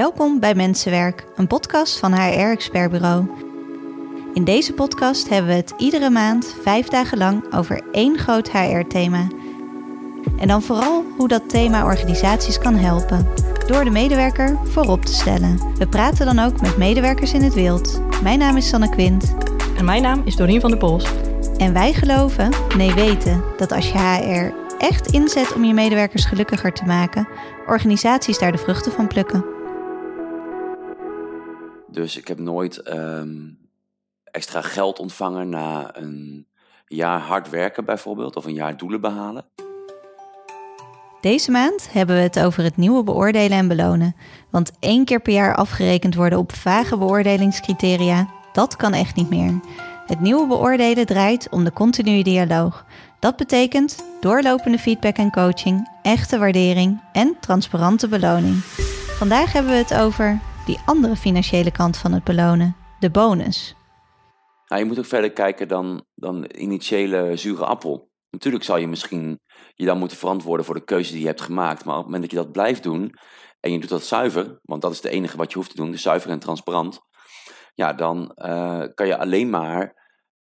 Welkom bij Mensenwerk, een podcast van HR Expert Bureau. In deze podcast hebben we het iedere maand vijf dagen lang over één groot HR-thema. En dan vooral hoe dat thema organisaties kan helpen, door de medewerker voorop te stellen. We praten dan ook met medewerkers in het wild. Mijn naam is Sanne Quint. En mijn naam is Dorien van der Pols. En wij geloven, nee weten, dat als je HR echt inzet om je medewerkers gelukkiger te maken, organisaties daar de vruchten van plukken. Dus ik heb nooit ehm, extra geld ontvangen na een jaar hard werken bijvoorbeeld, of een jaar doelen behalen. Deze maand hebben we het over het nieuwe beoordelen en belonen. Want één keer per jaar afgerekend worden op vage beoordelingscriteria, dat kan echt niet meer. Het nieuwe beoordelen draait om de continue dialoog. Dat betekent doorlopende feedback en coaching, echte waardering en transparante beloning. Vandaag hebben we het over die andere financiële kant van het belonen, de bonus. Nou, je moet ook verder kijken dan, dan initiële zure appel. Natuurlijk zal je misschien je dan moeten verantwoorden voor de keuze die je hebt gemaakt. Maar op het moment dat je dat blijft doen en je doet dat zuiver, want dat is het enige wat je hoeft te doen, dus zuiver en transparant. Ja, dan uh, kan je alleen maar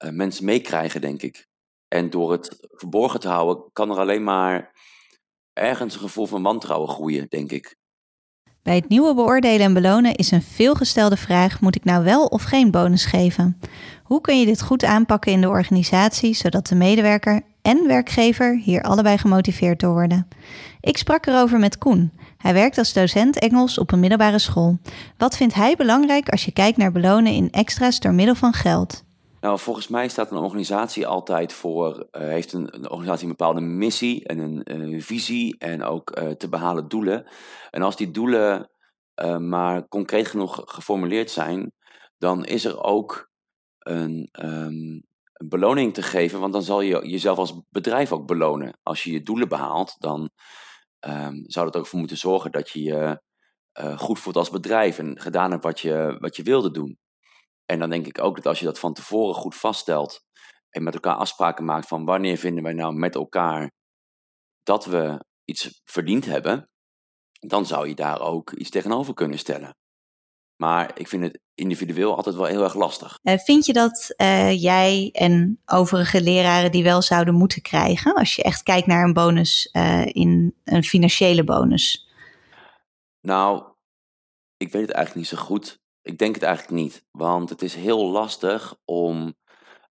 uh, mensen meekrijgen, denk ik. En door het verborgen te houden, kan er alleen maar ergens een gevoel van wantrouwen groeien, denk ik. Bij het nieuwe beoordelen en belonen is een veelgestelde vraag: moet ik nou wel of geen bonus geven? Hoe kun je dit goed aanpakken in de organisatie, zodat de medewerker en werkgever hier allebei gemotiveerd door worden? Ik sprak erover met Koen. Hij werkt als docent Engels op een middelbare school. Wat vindt hij belangrijk als je kijkt naar belonen in extra's door middel van geld? Nou, volgens mij staat een organisatie altijd voor, uh, heeft een, organisatie een bepaalde missie en een uh, visie en ook uh, te behalen doelen. En als die doelen maar concreet genoeg geformuleerd zijn, dan is er ook een, um, een, beloning te geven, want dan zal je jezelf als bedrijf ook belonen. Als je je doelen behaalt, dan um, zou dat ook voor moeten zorgen dat je je goed voelt als bedrijf en gedaan hebt wat je, wat je wilde doen. En dan denk ik ook dat als je dat van tevoren goed vaststelt en met elkaar afspraken maakt van wanneer vinden wij nou met elkaar dat we iets verdiend hebben, dan zou je daar ook iets tegenover kunnen stellen. Maar ik vind het individueel altijd wel heel erg lastig. Uh, vind je dat uh, jij en overige leraren die wel zouden moeten krijgen, als je echt kijkt naar een bonus uh, in een financiële bonus? Nou, ik weet het eigenlijk niet zo goed. Ik denk het eigenlijk niet, want het is heel lastig om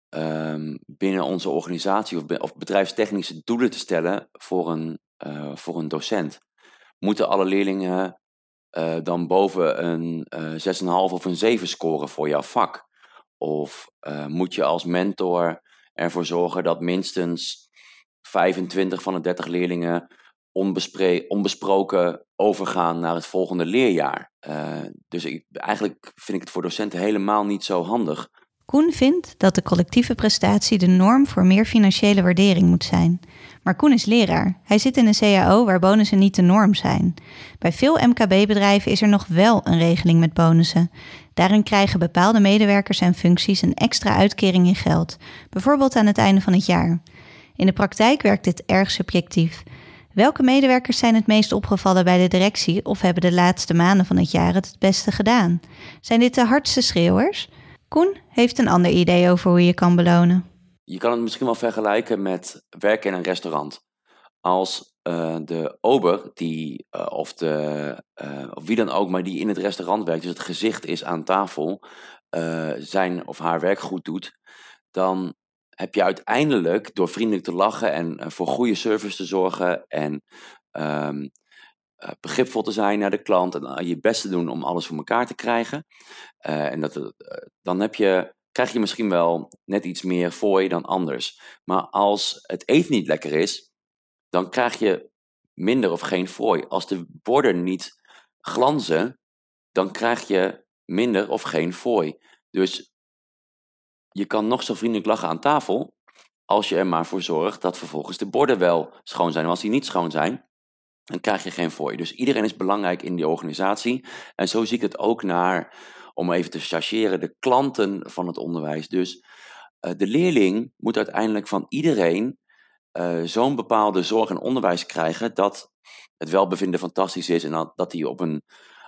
um, binnen onze organisatie of, bedrijfstechnische doelen te stellen voor een, uh, voor een docent. Moeten alle leerlingen uh, dan boven een uh, 6,5 of een 7 scoren voor jouw vak? Of moet je als mentor ervoor zorgen dat minstens 25 van de 30 leerlingen onbesproken overgaan naar het volgende leerjaar. Uh, dus ik, eigenlijk vind ik het voor docenten helemaal niet zo handig. Koen vindt dat de collectieve prestatie de norm voor meer financiële waardering moet zijn. Maar Koen is leraar. Hij zit in een CAO waar bonussen niet de norm zijn. Bij veel MKB-bedrijven is er nog wel een regeling met bonussen. Daarin krijgen bepaalde medewerkers en functies een extra uitkering in geld, bijvoorbeeld aan het einde van het jaar. In de praktijk werkt dit erg subjectief. Welke medewerkers zijn het meest opgevallen bij de directie of hebben de laatste maanden van het jaar het het beste gedaan? Zijn dit de hardste schreeuwers? Koen heeft een ander idee over hoe je kan belonen. Je kan het misschien wel vergelijken met werken in een restaurant. Als uh, de ober, die, uh, of, de, uh, of wie dan ook, maar die in het restaurant werkt, dus het gezicht is aan tafel, zijn of haar werk goed doet, dan heb je uiteindelijk door vriendelijk te lachen en uh, voor goede service te zorgen en um, begripvol te zijn naar de klant en uh, je best te doen om alles voor elkaar te krijgen. en dat, dan heb je, krijg je misschien wel net iets meer voor dan anders. Maar als het eten niet lekker is, dan krijg je minder of geen fooi. Als de borden niet glanzen, dan krijg je minder of geen fooi. Dus je kan nog zo vriendelijk lachen aan tafel, als je er maar voor zorgt dat vervolgens de borden wel schoon zijn. Als die niet schoon zijn, dan krijg je geen fooi. Dus iedereen is belangrijk in die organisatie. En zo zie ik het ook naar, om even te chargeren, de klanten van het onderwijs. Dus uh, de leerling moet uiteindelijk van iedereen uh, zo'n bepaalde zorg en onderwijs krijgen dat het welbevinden fantastisch is en dat, dat hij op een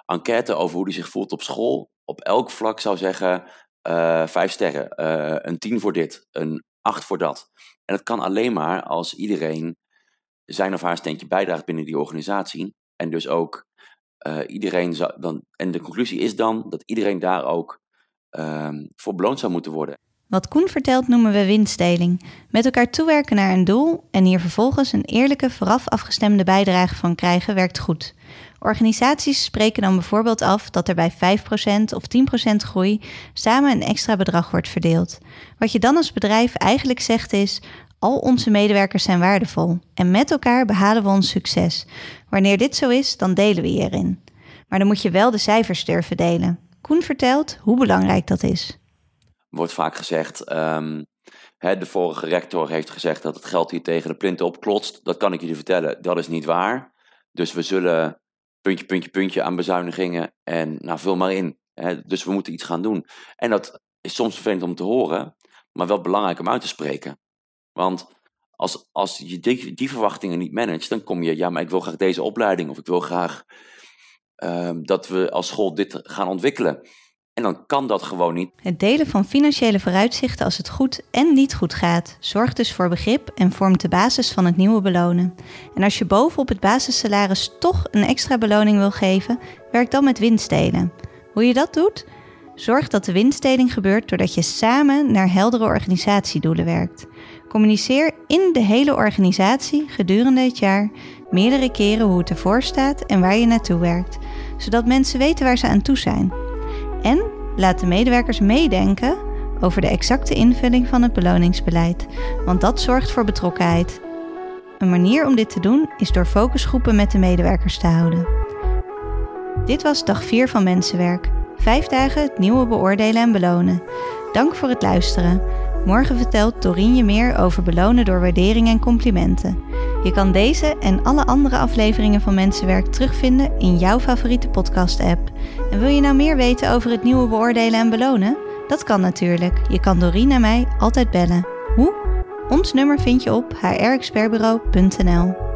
enquête over hoe hij zich voelt op school, op elk vlak zou zeggen uh, vijf sterren, uh, een tien voor dit, een acht voor dat. En dat kan alleen maar als iedereen zijn of haar steentje bijdraagt binnen die organisatie. En dus ook uh, iedereen dan. En de conclusie is dan dat iedereen daar ook ehm, voor beloond zou moeten worden. Wat Koen vertelt noemen we winstdeling. Met elkaar toewerken naar een doel en hier vervolgens een eerlijke, vooraf afgestemde bijdrage van krijgen werkt goed. Organisaties spreken dan bijvoorbeeld af dat er bij 5% of 10% groei samen een extra bedrag wordt verdeeld. Wat je dan als bedrijf eigenlijk zegt is: al onze medewerkers zijn waardevol en met elkaar behalen we ons succes. Wanneer dit zo is, dan delen we hierin. Maar dan moet je wel de cijfers durven delen. Koen vertelt hoe belangrijk dat is wordt vaak gezegd. Um, hè, de vorige rector heeft gezegd dat het geld hier tegen de plinten opklotst. Dat kan ik jullie vertellen, dat is niet waar. Dus we zullen puntje, puntje, puntje aan bezuinigingen en nou, vul maar in. Hè, dus we moeten iets gaan doen. En dat is soms vervelend om te horen, maar wel belangrijk om uit te spreken. Want als, als je die, die verwachtingen niet managt, dan kom je, ja, maar ik wil graag deze opleiding of ik wil graag um, dat we als school dit gaan ontwikkelen. En dan kan dat gewoon niet. Het delen van financiële vooruitzichten als het goed en niet goed gaat, zorgt dus voor begrip en vormt de basis van het nieuwe belonen. En als je bovenop het basissalaris toch een extra beloning wil geven, werk dan met winstdelen. Hoe je dat doet? Zorg dat de winstdeling gebeurt doordat je samen naar heldere organisatiedoelen werkt. Communiceer in de hele organisatie gedurende het jaar meerdere keren hoe het ervoor staat en waar je naartoe werkt, zodat mensen weten waar ze aan toe zijn. Laat de medewerkers meedenken over de exacte invulling van het beloningsbeleid, want dat zorgt voor betrokkenheid. Een manier om dit te doen is door focusgroepen met de medewerkers te houden. Dit was dag 4 van Mensenwerk. Vijf dagen het nieuwe beoordelen en belonen. Dank voor het luisteren. Morgen vertelt Dorien je meer over belonen door waardering en complimenten. Je kan deze en alle andere afleveringen van Mensenwerk terugvinden in jouw favoriete podcast-app. En wil je nou meer weten over het nieuwe beoordelen en belonen? Dat kan natuurlijk. Je kan Dorien en mij altijd bellen. Hoe? Ons nummer vind je op hrexpertbureau.nl.